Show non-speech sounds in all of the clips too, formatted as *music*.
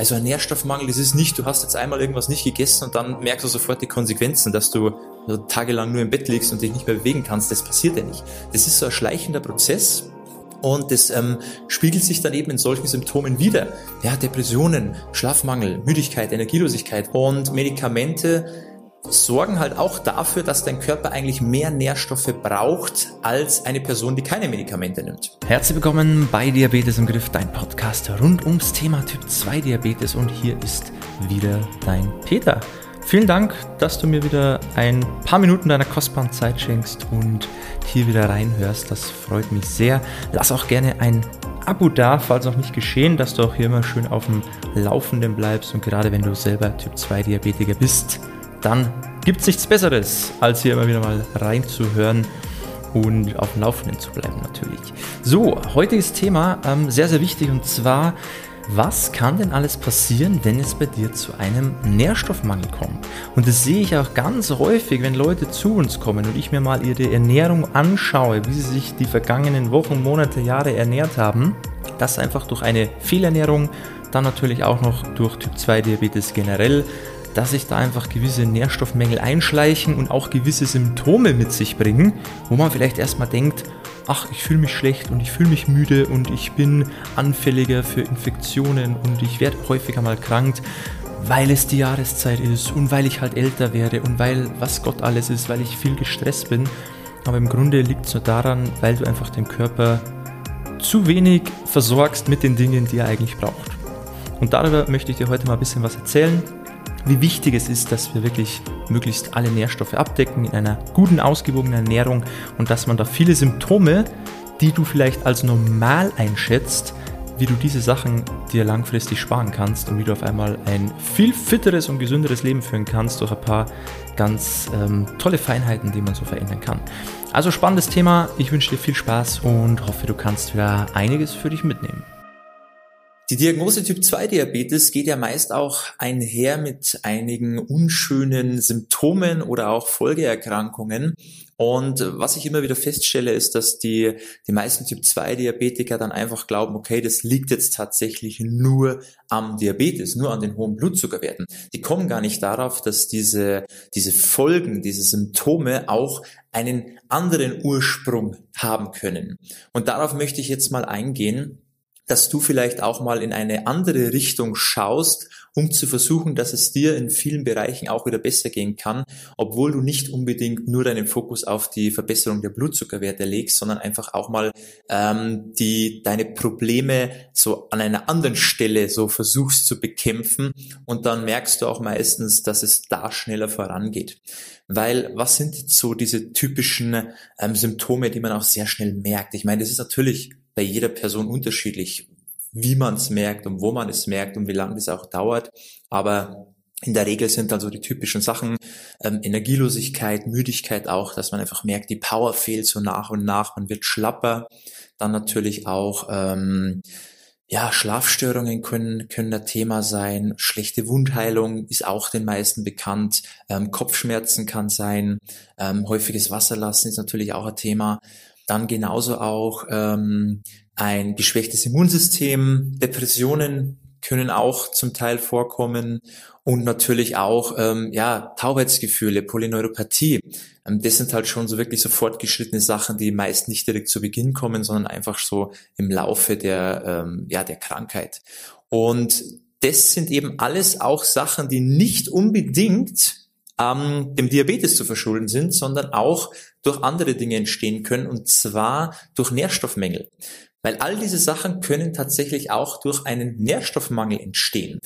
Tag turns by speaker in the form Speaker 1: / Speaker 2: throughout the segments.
Speaker 1: Also ein Nährstoffmangel, das ist nicht, du hast jetzt einmal irgendwas nicht gegessen und dann merkst du sofort die Konsequenzen, dass du tagelang nur im Bett liegst und dich nicht mehr bewegen kannst. Das passiert ja nicht. Das ist so ein schleichender Prozess. Und das ähm, spiegelt sich dann eben in solchen Symptomen wieder. Ja, Depressionen, Schlafmangel, Müdigkeit, Energielosigkeit und Medikamente sorgen halt auch dafür, dass dein Körper eigentlich mehr Nährstoffe braucht als eine Person, die keine Medikamente nimmt.
Speaker 2: Herzlich willkommen bei Diabetes im Griff, dein Podcast rund ums Thema Typ 2 Diabetes und hier ist wieder dein Peter. Vielen Dank, dass du mir wieder ein paar Minuten deiner kostbaren Zeit schenkst und hier wieder reinhörst. Das freut mich sehr. Lass auch gerne ein Abo da, falls auch nicht geschehen, dass du auch hier immer schön auf dem Laufenden bleibst und gerade wenn du selber Typ 2 Diabetiker bist, dann gibt es nichts Besseres, als hier immer wieder mal reinzuhören und auf dem Laufenden zu bleiben natürlich. So, heutiges Thema ähm, sehr, sehr wichtig und zwar, was kann denn alles passieren, wenn es bei dir zu einem Nährstoffmangel kommt? Und das sehe ich auch ganz häufig, wenn Leute zu uns kommen und ich mir mal ihre Ernährung anschaue, wie sie sich die vergangenen Wochen, Monate, Jahre ernährt haben, dass einfach durch eine Fehlernährung, dann natürlich auch noch durch Typ 2 Diabetes generell dass sich da einfach gewisse Nährstoffmängel einschleichen und auch gewisse Symptome mit sich bringen, wo man vielleicht erstmal denkt, ach, ich fühle mich schlecht und ich fühle mich müde und ich bin anfälliger für Infektionen und ich werde häufiger mal krank, weil es die Jahreszeit ist und weil ich halt älter werde und weil was Gott alles ist, weil ich viel gestresst bin. Aber im Grunde liegt es nur daran, weil du einfach den Körper zu wenig versorgst mit den Dingen, die er eigentlich braucht. Und darüber möchte ich dir heute mal ein bisschen was erzählen wie wichtig es ist, dass wir wirklich möglichst alle Nährstoffe abdecken in einer guten, ausgewogenen Ernährung und dass man da viele Symptome, die du vielleicht als normal einschätzt, wie du diese Sachen dir langfristig sparen kannst und wie du auf einmal ein viel fitteres und gesünderes Leben führen kannst durch ein paar ganz ähm, tolle Feinheiten, die man so verändern kann. Also spannendes Thema. Ich wünsche dir viel Spaß und hoffe, du kannst wieder einiges für dich mitnehmen.
Speaker 1: Die Diagnose Typ 2 Diabetes geht ja meist auch einher mit einigen unschönen Symptomen oder auch Folgeerkrankungen. Und was ich immer wieder feststelle, ist, dass die, die meisten Typ 2 Diabetiker dann einfach glauben, okay, das liegt jetzt tatsächlich nur am Diabetes, nur an den hohen Blutzuckerwerten. Die kommen gar nicht darauf, dass diese, diese Folgen, diese Symptome auch einen anderen Ursprung haben können. Und darauf möchte ich jetzt mal eingehen dass du vielleicht auch mal in eine andere Richtung schaust, um zu versuchen, dass es dir in vielen Bereichen auch wieder besser gehen kann, obwohl du nicht unbedingt nur deinen Fokus auf die Verbesserung der Blutzuckerwerte legst, sondern einfach auch mal ähm, die deine Probleme so an einer anderen Stelle so versuchst zu bekämpfen und dann merkst du auch meistens, dass es da schneller vorangeht. Weil was sind so diese typischen ähm, Symptome, die man auch sehr schnell merkt? Ich meine, das ist natürlich bei jeder Person unterschiedlich, wie man es merkt und wo man es merkt und wie lange das auch dauert. Aber in der Regel sind dann so die typischen Sachen, ähm, Energielosigkeit, Müdigkeit auch, dass man einfach merkt, die Power fehlt so nach und nach, man wird schlapper. Dann natürlich auch, ähm, ja, Schlafstörungen können, können ein Thema sein, schlechte Wundheilung ist auch den meisten bekannt, ähm, Kopfschmerzen kann sein, ähm, häufiges Wasserlassen ist natürlich auch ein Thema dann genauso auch ähm, ein geschwächtes Immunsystem, Depressionen können auch zum Teil vorkommen und natürlich auch ähm, ja Taubheitsgefühle, Polyneuropathie. Ähm, das sind halt schon so wirklich so fortgeschrittene Sachen, die meist nicht direkt zu Beginn kommen, sondern einfach so im Laufe der ähm, ja der Krankheit. Und das sind eben alles auch Sachen, die nicht unbedingt ähm, dem Diabetes zu verschulden sind, sondern auch durch andere Dinge entstehen können, und zwar durch Nährstoffmängel. Weil all diese Sachen können tatsächlich auch durch einen Nährstoffmangel entstehen.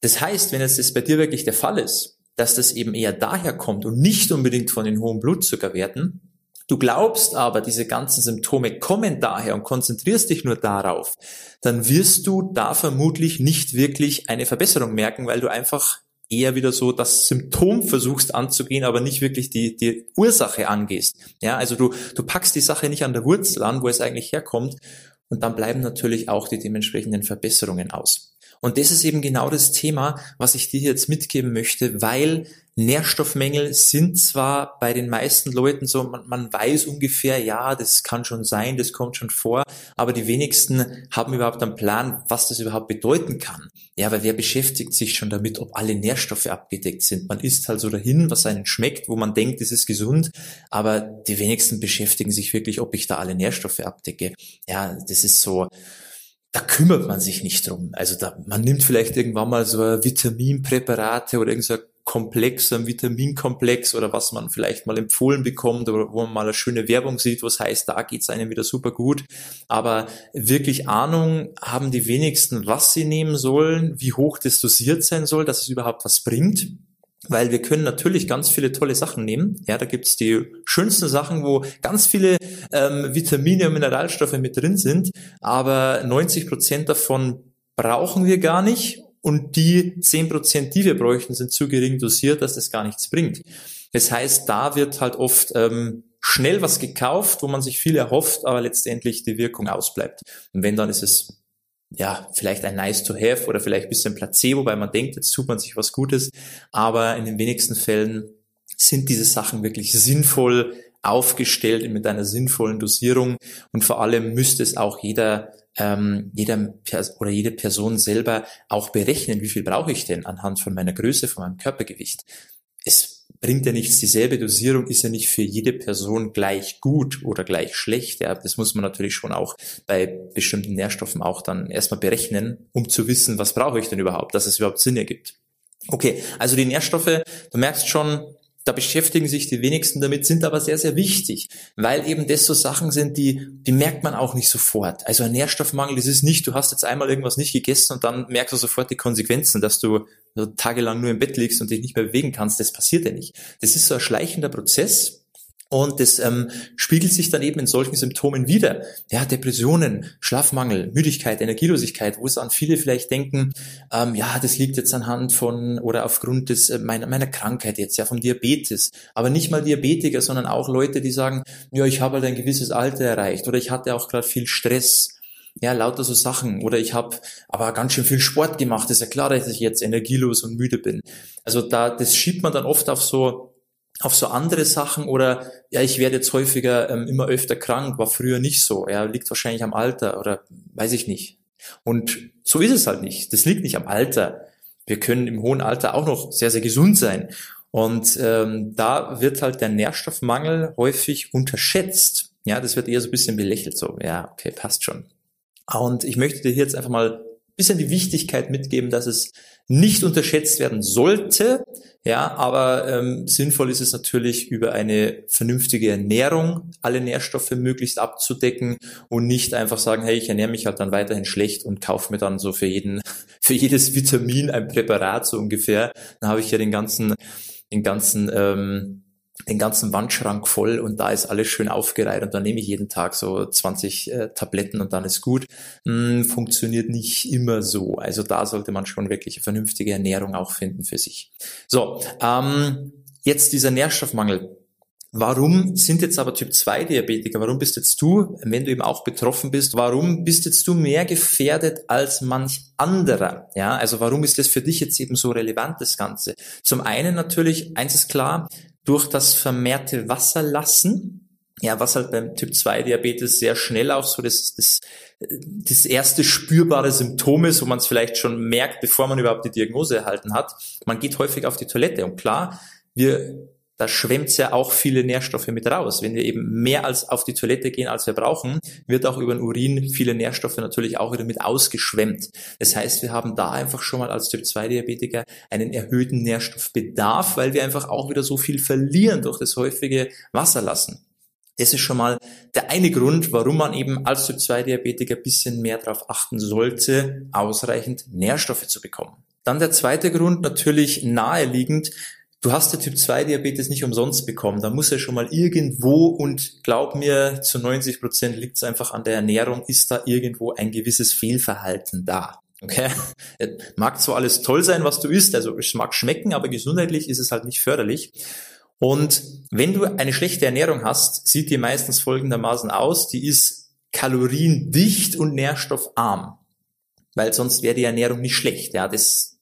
Speaker 1: Das heißt, wenn es das bei dir wirklich der Fall ist, dass das eben eher daher kommt und nicht unbedingt von den hohen Blutzuckerwerten, Du glaubst aber, diese ganzen Symptome kommen daher und konzentrierst dich nur darauf, dann wirst du da vermutlich nicht wirklich eine Verbesserung merken, weil du einfach eher wieder so das Symptom versuchst anzugehen, aber nicht wirklich die, die Ursache angehst. Ja, also du, du packst die Sache nicht an der Wurzel an, wo es eigentlich herkommt, und dann bleiben natürlich auch die dementsprechenden Verbesserungen aus. Und das ist eben genau das Thema, was ich dir jetzt mitgeben möchte, weil Nährstoffmängel sind zwar bei den meisten Leuten so, man, man, weiß ungefähr, ja, das kann schon sein, das kommt schon vor, aber die wenigsten haben überhaupt einen Plan, was das überhaupt bedeuten kann. Ja, weil wer beschäftigt sich schon damit, ob alle Nährstoffe abgedeckt sind? Man isst halt so dahin, was einen schmeckt, wo man denkt, es ist gesund, aber die wenigsten beschäftigen sich wirklich, ob ich da alle Nährstoffe abdecke. Ja, das ist so, da kümmert man sich nicht drum. Also da, man nimmt vielleicht irgendwann mal so Vitaminpräparate oder irgend so Komplex, ein Vitaminkomplex oder was man vielleicht mal empfohlen bekommt oder wo man mal eine schöne Werbung sieht, was heißt, da geht's einem wieder super gut. Aber wirklich Ahnung haben die wenigsten, was sie nehmen sollen, wie hoch das dosiert sein soll, dass es überhaupt was bringt. Weil wir können natürlich ganz viele tolle Sachen nehmen. Ja, da gibt's die schönsten Sachen, wo ganz viele ähm, Vitamine und Mineralstoffe mit drin sind, aber 90 Prozent davon brauchen wir gar nicht und die zehn Prozent, die wir bräuchten, sind zu gering dosiert, dass das gar nichts bringt. Das heißt, da wird halt oft ähm, schnell was gekauft, wo man sich viel erhofft, aber letztendlich die Wirkung ausbleibt. Und wenn, dann ist es ja, vielleicht ein nice to have oder vielleicht ein bisschen Placebo, weil man denkt, jetzt tut man sich was Gutes. Aber in den wenigsten Fällen sind diese Sachen wirklich sinnvoll aufgestellt mit einer sinnvollen Dosierung. Und vor allem müsste es auch jeder ähm, jeder oder jede Person selber auch berechnen, wie viel brauche ich denn anhand von meiner Größe, von meinem Körpergewicht. Es bringt ja nichts, dieselbe Dosierung ist ja nicht für jede Person gleich gut oder gleich schlecht. Ja, das muss man natürlich schon auch bei bestimmten Nährstoffen auch dann erstmal berechnen, um zu wissen, was brauche ich denn überhaupt, dass es überhaupt Sinn ergibt. Okay, also die Nährstoffe, du merkst schon, da beschäftigen sich die wenigsten damit, sind aber sehr, sehr wichtig, weil eben das so Sachen sind, die, die merkt man auch nicht sofort. Also ein Nährstoffmangel, das ist nicht, du hast jetzt einmal irgendwas nicht gegessen und dann merkst du sofort die Konsequenzen, dass du tagelang nur im Bett liegst und dich nicht mehr bewegen kannst. Das passiert ja nicht. Das ist so ein schleichender Prozess, und das ähm, spiegelt sich dann eben in solchen Symptomen wieder. Ja, Depressionen, Schlafmangel, Müdigkeit, Energielosigkeit, wo es an viele vielleicht denken, ähm, ja, das liegt jetzt anhand von oder aufgrund des äh, meiner, meiner Krankheit jetzt, ja, vom Diabetes. Aber nicht mal Diabetiker, sondern auch Leute, die sagen, ja, ich habe halt ein gewisses Alter erreicht oder ich hatte auch gerade viel Stress. Ja, lauter so Sachen. Oder ich habe aber ganz schön viel Sport gemacht. ist ja klar, dass ich jetzt energielos und müde bin. Also da, das schiebt man dann oft auf so auf so andere Sachen oder ja, ich werde jetzt häufiger ähm, immer öfter krank, war früher nicht so. Ja, liegt wahrscheinlich am Alter oder weiß ich nicht. Und so ist es halt nicht. Das liegt nicht am Alter. Wir können im hohen Alter auch noch sehr, sehr gesund sein. Und ähm, da wird halt der Nährstoffmangel häufig unterschätzt. Ja, das wird eher so ein bisschen belächelt. So, ja, okay, passt schon. Und ich möchte dir jetzt einfach mal bisschen die Wichtigkeit mitgeben, dass es nicht unterschätzt werden sollte, ja, aber ähm, sinnvoll ist es natürlich, über eine vernünftige Ernährung alle Nährstoffe möglichst abzudecken und nicht einfach sagen, hey, ich ernähre mich halt dann weiterhin schlecht und kaufe mir dann so für jeden, *laughs* für jedes Vitamin ein Präparat so ungefähr. Dann habe ich ja den ganzen, den ganzen ähm, den ganzen Wandschrank voll und da ist alles schön aufgereiht und dann nehme ich jeden Tag so 20 äh, Tabletten und dann ist gut. Hm, funktioniert nicht immer so. Also da sollte man schon wirklich eine vernünftige Ernährung auch finden für sich. So, ähm, jetzt dieser Nährstoffmangel. Warum sind jetzt aber Typ 2 Diabetiker? Warum bist jetzt du, wenn du eben auch betroffen bist, warum bist jetzt du mehr gefährdet als manch anderer? Ja, also warum ist das für dich jetzt eben so relevant, das Ganze? Zum einen natürlich, eins ist klar, durch das vermehrte Wasserlassen, ja, was halt beim Typ 2 Diabetes sehr schnell auch so das, das, das erste spürbare Symptom ist, wo man es vielleicht schon merkt, bevor man überhaupt die Diagnose erhalten hat. Man geht häufig auf die Toilette und klar, wir da schwemmt ja auch viele Nährstoffe mit raus. Wenn wir eben mehr als auf die Toilette gehen, als wir brauchen, wird auch über den Urin viele Nährstoffe natürlich auch wieder mit ausgeschwemmt. Das heißt, wir haben da einfach schon mal als Typ-2-Diabetiker einen erhöhten Nährstoffbedarf, weil wir einfach auch wieder so viel verlieren durch das häufige Wasserlassen. Das ist schon mal der eine Grund, warum man eben als Typ-2-Diabetiker bisschen mehr darauf achten sollte, ausreichend Nährstoffe zu bekommen. Dann der zweite Grund, natürlich naheliegend, du hast der Typ 2 Diabetes nicht umsonst bekommen. Da muss er schon mal irgendwo und glaub mir, zu 90 Prozent liegt es einfach an der Ernährung, ist da irgendwo ein gewisses Fehlverhalten da. Okay? *laughs* Mag zwar alles toll sein, was du isst, also es mag schmecken, aber gesundheitlich ist es halt nicht förderlich. Und wenn du eine schlechte Ernährung hast, sieht die meistens folgendermaßen aus, die ist kaloriendicht und nährstoffarm. weil sonst wäre die Ernährung nicht schlecht. Ja, das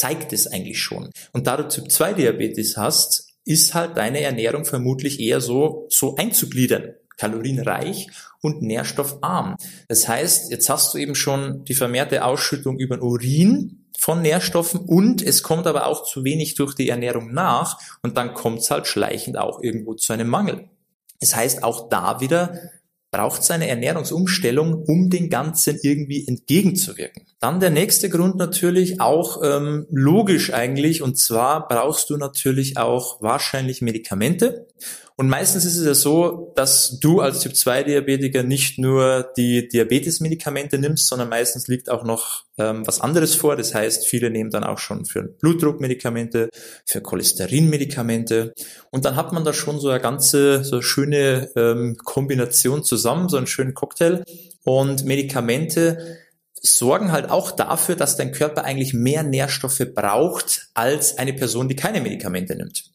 Speaker 1: zeigt es eigentlich schon. Und da du Typ 2 Diabetes hast, ist halt deine Ernährung vermutlich eher so, so einzugliedern. Kalorienreich und nährstoffarm. Das heißt, jetzt hast du eben schon die vermehrte Ausschüttung über den Urin von Nährstoffen und es kommt aber auch zu wenig durch die Ernährung nach und dann kommt es halt schleichend auch irgendwo zu einem Mangel. Das heißt, auch da wieder braucht es eine Ernährungsumstellung, um den Ganzen irgendwie entgegenzuwirken. Dann der nächste Grund natürlich auch ähm, logisch eigentlich, und zwar brauchst du natürlich auch wahrscheinlich Medikamente. Und meistens ist es ja so, dass du als Typ-2-Diabetiker nicht nur die Diabetes-Medikamente nimmst, sondern meistens liegt auch noch ähm, was anderes vor. Das heißt, viele nehmen dann auch schon für Blutdruckmedikamente, für Cholesterinmedikamente. Und dann hat man da schon so eine ganze, so eine schöne ähm, Kombination zusammen, so einen schönen Cocktail. Und Medikamente sorgen halt auch dafür, dass dein Körper eigentlich mehr Nährstoffe braucht als eine Person, die keine Medikamente nimmt.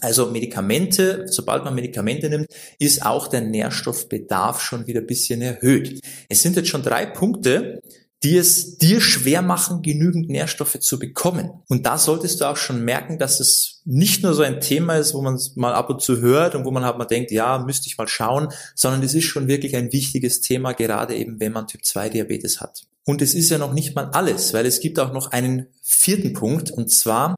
Speaker 1: Also Medikamente, sobald man Medikamente nimmt, ist auch der Nährstoffbedarf schon wieder ein bisschen erhöht. Es sind jetzt schon drei Punkte, die es dir schwer machen, genügend Nährstoffe zu bekommen. Und da solltest du auch schon merken, dass es nicht nur so ein Thema ist, wo man es mal ab und zu hört und wo man halt mal denkt, ja, müsste ich mal schauen, sondern es ist schon wirklich ein wichtiges Thema, gerade eben, wenn man Typ 2 Diabetes hat. Und es ist ja noch nicht mal alles, weil es gibt auch noch einen vierten Punkt, und zwar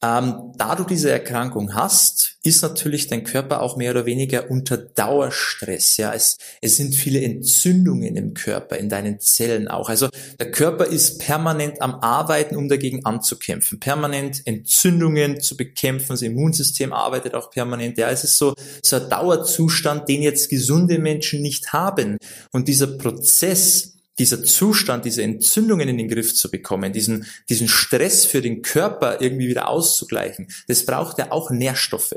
Speaker 1: ähm, da du diese Erkrankung hast, ist natürlich dein Körper auch mehr oder weniger unter Dauerstress. Ja, es, es sind viele Entzündungen im Körper, in deinen Zellen auch. Also der Körper ist permanent am Arbeiten, um dagegen anzukämpfen, permanent Entzündungen zu bekämpfen. Das Immunsystem arbeitet auch permanent. Ja, es ist so, so ein Dauerzustand, den jetzt gesunde Menschen nicht haben. Und dieser Prozess, dieser Zustand, diese Entzündungen in den Griff zu bekommen, diesen, diesen Stress für den Körper irgendwie wieder auszugleichen, das braucht ja auch Nährstoffe.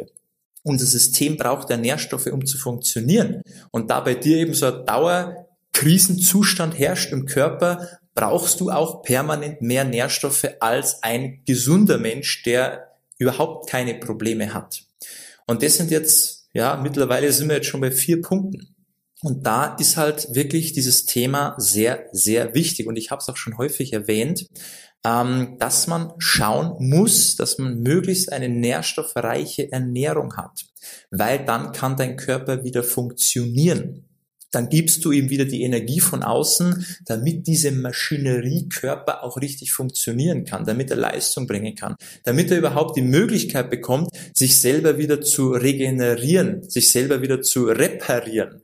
Speaker 1: Unser System braucht ja Nährstoffe, um zu funktionieren. Und da bei dir eben so ein Dauerkrisenzustand herrscht im Körper, brauchst du auch permanent mehr Nährstoffe als ein gesunder Mensch, der überhaupt keine Probleme hat. Und das sind jetzt, ja, mittlerweile sind wir jetzt schon bei vier Punkten. Und da ist halt wirklich dieses Thema sehr, sehr wichtig. Und ich habe es auch schon häufig erwähnt, ähm, dass man schauen muss, dass man möglichst eine nährstoffreiche Ernährung hat, weil dann kann dein Körper wieder funktionieren. Dann gibst du ihm wieder die Energie von außen, damit diese Maschineriekörper auch richtig funktionieren kann, damit er Leistung bringen kann, damit er überhaupt die Möglichkeit bekommt, sich selber wieder zu regenerieren, sich selber wieder zu reparieren.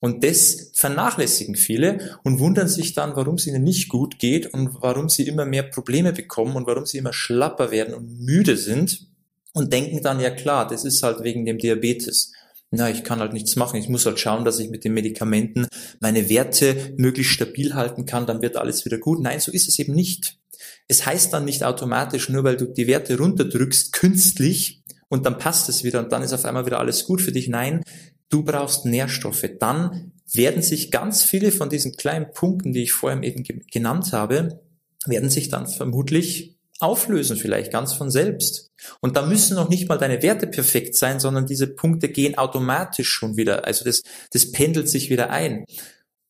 Speaker 1: Und das vernachlässigen viele und wundern sich dann, warum es ihnen nicht gut geht und warum sie immer mehr Probleme bekommen und warum sie immer schlapper werden und müde sind und denken dann, ja klar, das ist halt wegen dem Diabetes. Na, ich kann halt nichts machen. Ich muss halt schauen, dass ich mit den Medikamenten meine Werte möglichst stabil halten kann, dann wird alles wieder gut. Nein, so ist es eben nicht. Es heißt dann nicht automatisch, nur weil du die Werte runterdrückst, künstlich, und dann passt es wieder und dann ist auf einmal wieder alles gut für dich. Nein, du brauchst Nährstoffe. Dann werden sich ganz viele von diesen kleinen Punkten, die ich vorhin eben genannt habe, werden sich dann vermutlich auflösen, vielleicht ganz von selbst. Und da müssen noch nicht mal deine Werte perfekt sein, sondern diese Punkte gehen automatisch schon wieder. Also das, das pendelt sich wieder ein.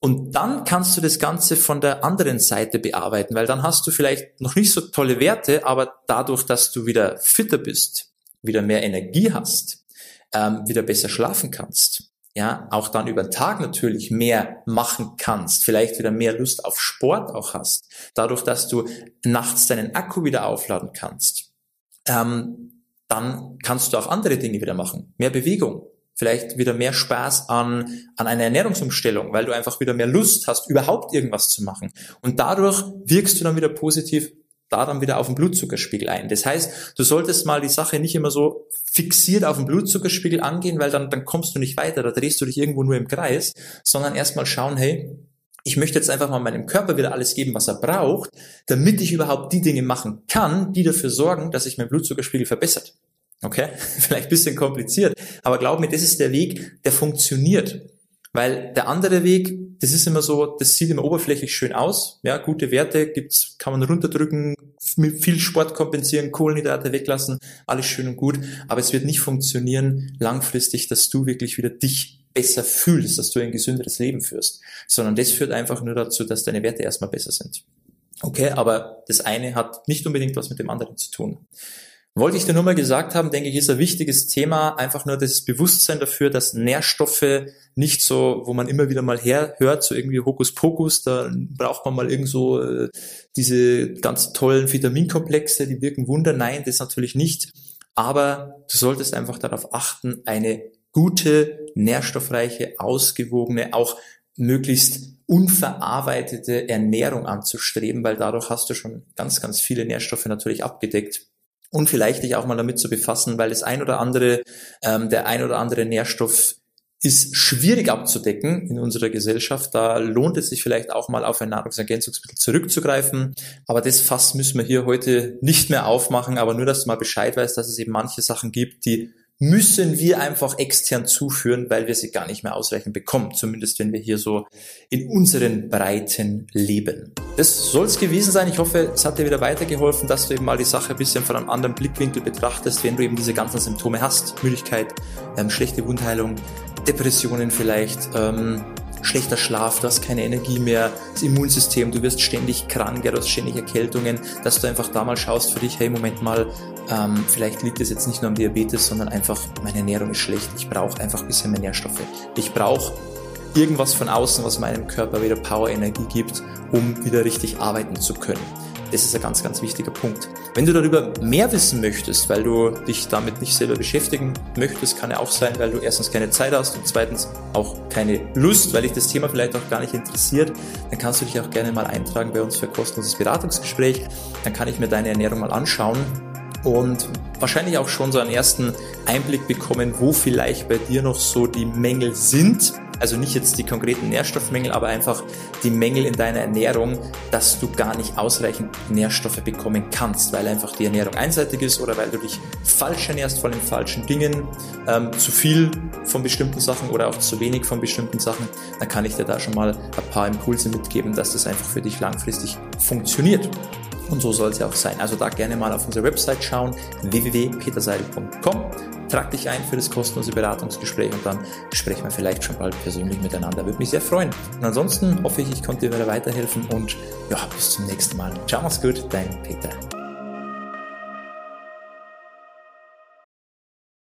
Speaker 1: Und dann kannst du das Ganze von der anderen Seite bearbeiten, weil dann hast du vielleicht noch nicht so tolle Werte, aber dadurch, dass du wieder fitter bist, wieder mehr Energie hast, ähm, wieder besser schlafen kannst. Ja, auch dann über den Tag natürlich mehr machen kannst, vielleicht wieder mehr Lust auf Sport auch hast, dadurch, dass du nachts deinen Akku wieder aufladen kannst, ähm, dann kannst du auch andere Dinge wieder machen, mehr Bewegung, vielleicht wieder mehr Spaß an, an einer Ernährungsumstellung, weil du einfach wieder mehr Lust hast, überhaupt irgendwas zu machen. Und dadurch wirkst du dann wieder positiv da dann wieder auf den Blutzuckerspiegel ein. Das heißt, du solltest mal die Sache nicht immer so fixiert auf den Blutzuckerspiegel angehen, weil dann, dann kommst du nicht weiter, da drehst du dich irgendwo nur im Kreis, sondern erstmal schauen, hey, ich möchte jetzt einfach mal meinem Körper wieder alles geben, was er braucht, damit ich überhaupt die Dinge machen kann, die dafür sorgen, dass sich mein Blutzuckerspiegel verbessert. Okay? *laughs* Vielleicht ein bisschen kompliziert, aber glaub mir, das ist der Weg, der funktioniert. Weil der andere Weg, das ist immer so, das sieht immer oberflächlich schön aus. Ja, gute Werte gibt's, kann man runterdrücken, mit viel Sport kompensieren, Kohlenhydrate weglassen, alles schön und gut. Aber es wird nicht funktionieren langfristig, dass du wirklich wieder dich besser fühlst, dass du ein gesünderes Leben führst. Sondern das führt einfach nur dazu, dass deine Werte erstmal besser sind. Okay, aber das eine hat nicht unbedingt was mit dem anderen zu tun. Wollte ich dir nur mal gesagt haben, denke ich, ist ein wichtiges Thema, einfach nur das Bewusstsein dafür, dass Nährstoffe nicht so, wo man immer wieder mal herhört, so irgendwie Hokuspokus, da braucht man mal irgend so äh, diese ganz tollen Vitaminkomplexe, die wirken Wunder. Nein, das natürlich nicht. Aber du solltest einfach darauf achten, eine gute, nährstoffreiche, ausgewogene, auch möglichst unverarbeitete Ernährung anzustreben, weil dadurch hast du schon ganz, ganz viele Nährstoffe natürlich abgedeckt. Und vielleicht dich auch mal damit zu befassen, weil das ein oder andere, ähm, der ein oder andere Nährstoff ist schwierig abzudecken in unserer Gesellschaft. Da lohnt es sich vielleicht auch mal auf ein Nahrungsergänzungsmittel zurückzugreifen. Aber das Fass müssen wir hier heute nicht mehr aufmachen. Aber nur, dass du mal Bescheid weißt, dass es eben manche Sachen gibt, die müssen wir einfach extern zuführen, weil wir sie gar nicht mehr ausreichend bekommen. Zumindest wenn wir hier so in unseren Breiten leben. Das soll es gewesen sein. Ich hoffe, es hat dir wieder weitergeholfen, dass du eben mal die Sache ein bisschen von einem anderen Blickwinkel betrachtest, wenn du eben diese ganzen Symptome hast. Müdigkeit, ähm, schlechte Wundheilung, Depressionen vielleicht, ähm, schlechter Schlaf, du hast keine Energie mehr, das Immunsystem, du wirst ständig krank, du hast ständig Erkältungen, dass du einfach da mal schaust für dich, hey, Moment mal, ähm, vielleicht liegt es jetzt nicht nur am Diabetes, sondern einfach, meine Ernährung ist schlecht, ich brauche einfach ein bisschen mehr Nährstoffe. Ich brauche irgendwas von außen, was meinem Körper wieder Power, Energie gibt, um wieder richtig arbeiten zu können. Das ist ein ganz, ganz wichtiger Punkt. Wenn du darüber mehr wissen möchtest, weil du dich damit nicht selber beschäftigen möchtest, kann ja auch sein, weil du erstens keine Zeit hast und zweitens auch keine Lust, weil dich das Thema vielleicht auch gar nicht interessiert, dann kannst du dich auch gerne mal eintragen bei uns für ein kostenloses Beratungsgespräch. Dann kann ich mir deine Ernährung mal anschauen und wahrscheinlich auch schon so einen ersten Einblick bekommen, wo vielleicht bei dir noch so die Mängel sind also nicht jetzt die konkreten Nährstoffmängel, aber einfach die Mängel in deiner Ernährung, dass du gar nicht ausreichend Nährstoffe bekommen kannst, weil einfach die Ernährung einseitig ist oder weil du dich falsch ernährst von den falschen Dingen, ähm, zu viel von bestimmten Sachen oder auch zu wenig von bestimmten Sachen, dann kann ich dir da schon mal ein paar Impulse mitgeben, dass das einfach für dich langfristig funktioniert. Und so soll es ja auch sein. Also da gerne mal auf unsere Website schauen, www.peterseidel.com. Trag dich ein für das kostenlose Beratungsgespräch und dann sprechen wir vielleicht schon bald persönlich miteinander. Würde mich sehr freuen. Und ansonsten hoffe ich, ich konnte dir weiterhelfen und ja, bis zum nächsten Mal. Ciao, mach's gut, dein Peter.